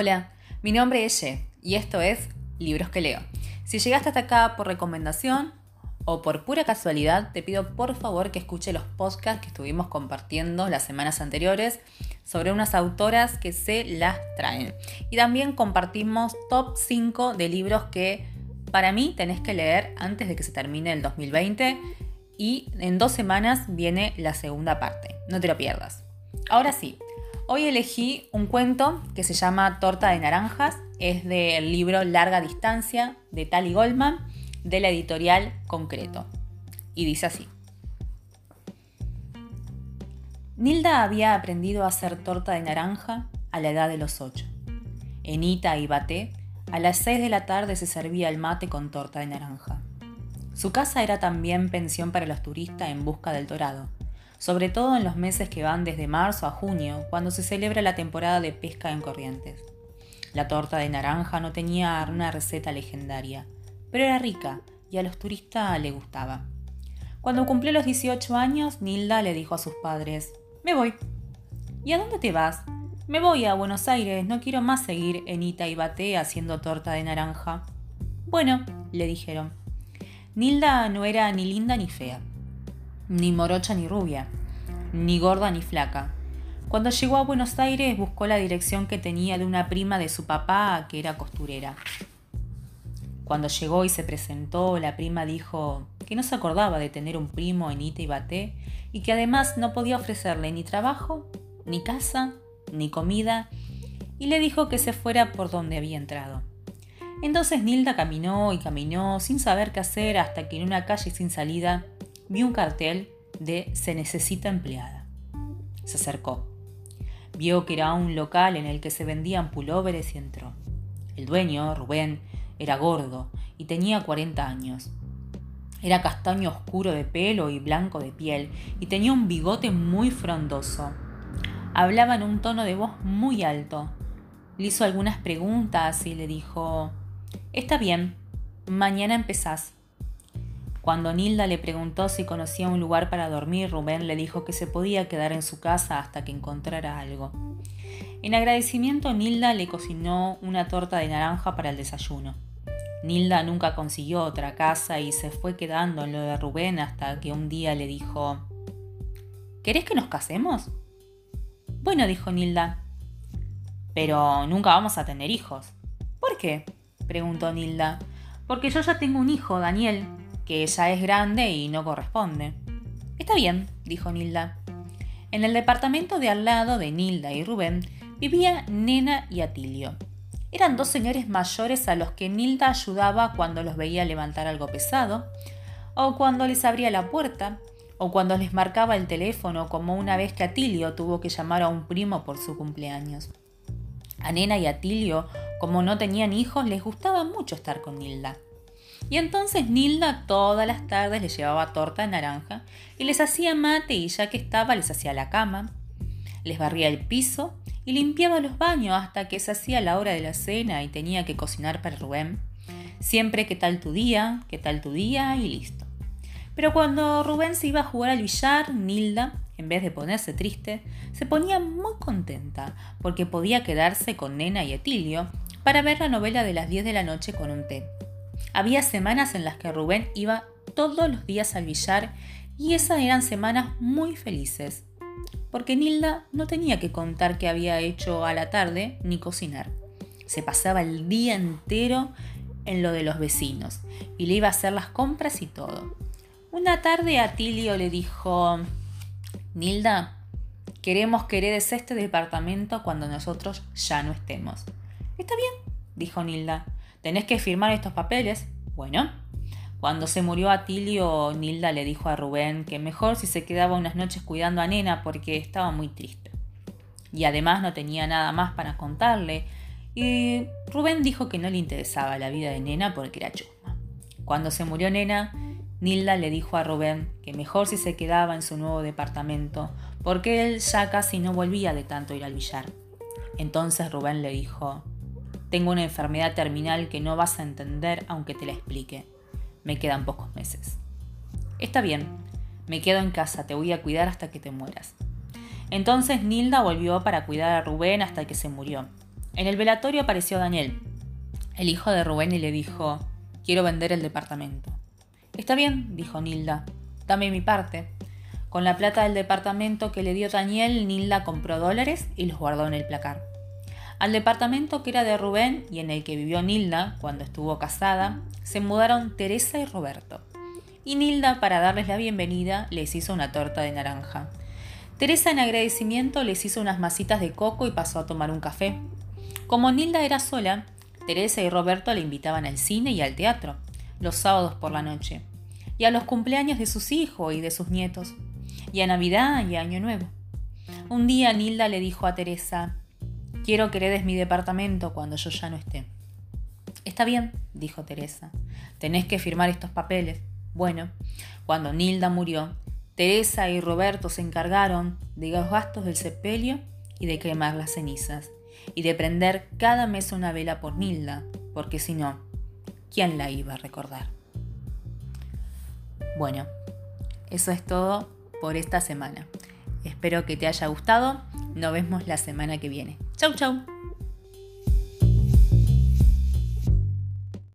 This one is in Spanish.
Hola, mi nombre es Ye y esto es Libros que leo. Si llegaste hasta acá por recomendación o por pura casualidad, te pido por favor que escuche los podcasts que estuvimos compartiendo las semanas anteriores sobre unas autoras que se las traen. Y también compartimos top 5 de libros que para mí tenés que leer antes de que se termine el 2020 y en dos semanas viene la segunda parte. No te lo pierdas. Ahora sí, Hoy elegí un cuento que se llama Torta de Naranjas, es del libro Larga Distancia de Tali Goldman, de la editorial Concreto. Y dice así. Nilda había aprendido a hacer torta de naranja a la edad de los ocho. En Ita y Baté, a las seis de la tarde se servía el mate con torta de naranja. Su casa era también pensión para los turistas en busca del dorado sobre todo en los meses que van desde marzo a junio, cuando se celebra la temporada de pesca en Corrientes. La torta de naranja no tenía una receta legendaria, pero era rica y a los turistas le gustaba. Cuando cumplió los 18 años, Nilda le dijo a sus padres, Me voy. ¿Y a dónde te vas? Me voy a Buenos Aires, no quiero más seguir en Ita y haciendo torta de naranja. Bueno, le dijeron. Nilda no era ni linda ni fea ni morocha ni rubia, ni gorda ni flaca. Cuando llegó a Buenos Aires buscó la dirección que tenía de una prima de su papá que era costurera. Cuando llegó y se presentó, la prima dijo que no se acordaba de tener un primo en Ite y Baté y que además no podía ofrecerle ni trabajo, ni casa, ni comida, y le dijo que se fuera por donde había entrado. Entonces Nilda caminó y caminó sin saber qué hacer hasta que en una calle sin salida vio un cartel de Se necesita empleada. Se acercó. Vio que era un local en el que se vendían pulóveres y entró. El dueño, Rubén, era gordo y tenía 40 años. Era castaño oscuro de pelo y blanco de piel y tenía un bigote muy frondoso. Hablaba en un tono de voz muy alto. Le hizo algunas preguntas y le dijo, Está bien, mañana empezás. Cuando Nilda le preguntó si conocía un lugar para dormir, Rubén le dijo que se podía quedar en su casa hasta que encontrara algo. En agradecimiento, Nilda le cocinó una torta de naranja para el desayuno. Nilda nunca consiguió otra casa y se fue quedando en lo de Rubén hasta que un día le dijo, ¿Querés que nos casemos? Bueno, dijo Nilda, pero nunca vamos a tener hijos. ¿Por qué? preguntó Nilda. Porque yo ya tengo un hijo, Daniel, que ella es grande y no corresponde. Está bien, dijo Nilda. En el departamento de al lado de Nilda y Rubén vivía Nena y Atilio. Eran dos señores mayores a los que Nilda ayudaba cuando los veía levantar algo pesado, o cuando les abría la puerta, o cuando les marcaba el teléfono, como una vez que Atilio tuvo que llamar a un primo por su cumpleaños. A Nena y Atilio, como no tenían hijos, les gustaba mucho estar con Nilda. Y entonces Nilda todas las tardes les llevaba torta de naranja y les hacía mate y ya que estaba les hacía la cama, les barría el piso y limpiaba los baños hasta que se hacía la hora de la cena y tenía que cocinar para Rubén. Siempre qué tal tu día, qué tal tu día y listo. Pero cuando Rubén se iba a jugar al billar, Nilda, en vez de ponerse triste, se ponía muy contenta porque podía quedarse con Nena y Etilio para ver la novela de las 10 de la noche con un té. Había semanas en las que Rubén iba todos los días al billar y esas eran semanas muy felices, porque Nilda no tenía que contar qué había hecho a la tarde ni cocinar. Se pasaba el día entero en lo de los vecinos y le iba a hacer las compras y todo. Una tarde Atilio le dijo, Nilda, queremos que heredes este departamento cuando nosotros ya no estemos. Está bien, dijo Nilda. ¿Tenés que firmar estos papeles? Bueno. Cuando se murió Atilio, Nilda le dijo a Rubén que mejor si se quedaba unas noches cuidando a Nena porque estaba muy triste. Y además no tenía nada más para contarle. Y Rubén dijo que no le interesaba la vida de Nena porque era chusma. Cuando se murió Nena, Nilda le dijo a Rubén que mejor si se quedaba en su nuevo departamento, porque él ya casi no volvía de tanto ir al billar. Entonces Rubén le dijo, tengo una enfermedad terminal que no vas a entender aunque te la explique. Me quedan pocos meses. Está bien, me quedo en casa, te voy a cuidar hasta que te mueras. Entonces Nilda volvió para cuidar a Rubén hasta que se murió. En el velatorio apareció Daniel, el hijo de Rubén, y le dijo, quiero vender el departamento. Está bien, dijo Nilda, dame mi parte. Con la plata del departamento que le dio Daniel, Nilda compró dólares y los guardó en el placar. Al departamento que era de Rubén y en el que vivió Nilda cuando estuvo casada, se mudaron Teresa y Roberto. Y Nilda, para darles la bienvenida, les hizo una torta de naranja. Teresa, en agradecimiento, les hizo unas masitas de coco y pasó a tomar un café. Como Nilda era sola, Teresa y Roberto le invitaban al cine y al teatro, los sábados por la noche, y a los cumpleaños de sus hijos y de sus nietos, y a Navidad y a Año Nuevo. Un día Nilda le dijo a Teresa, quiero que heredes mi departamento cuando yo ya no esté. Está bien, dijo Teresa, tenés que firmar estos papeles. Bueno, cuando Nilda murió, Teresa y Roberto se encargaron de los gastos del sepelio y de quemar las cenizas y de prender cada mes una vela por Nilda, porque si no, ¿quién la iba a recordar? Bueno, eso es todo por esta semana. Espero que te haya gustado. Nos vemos la semana que viene. Chau, chau.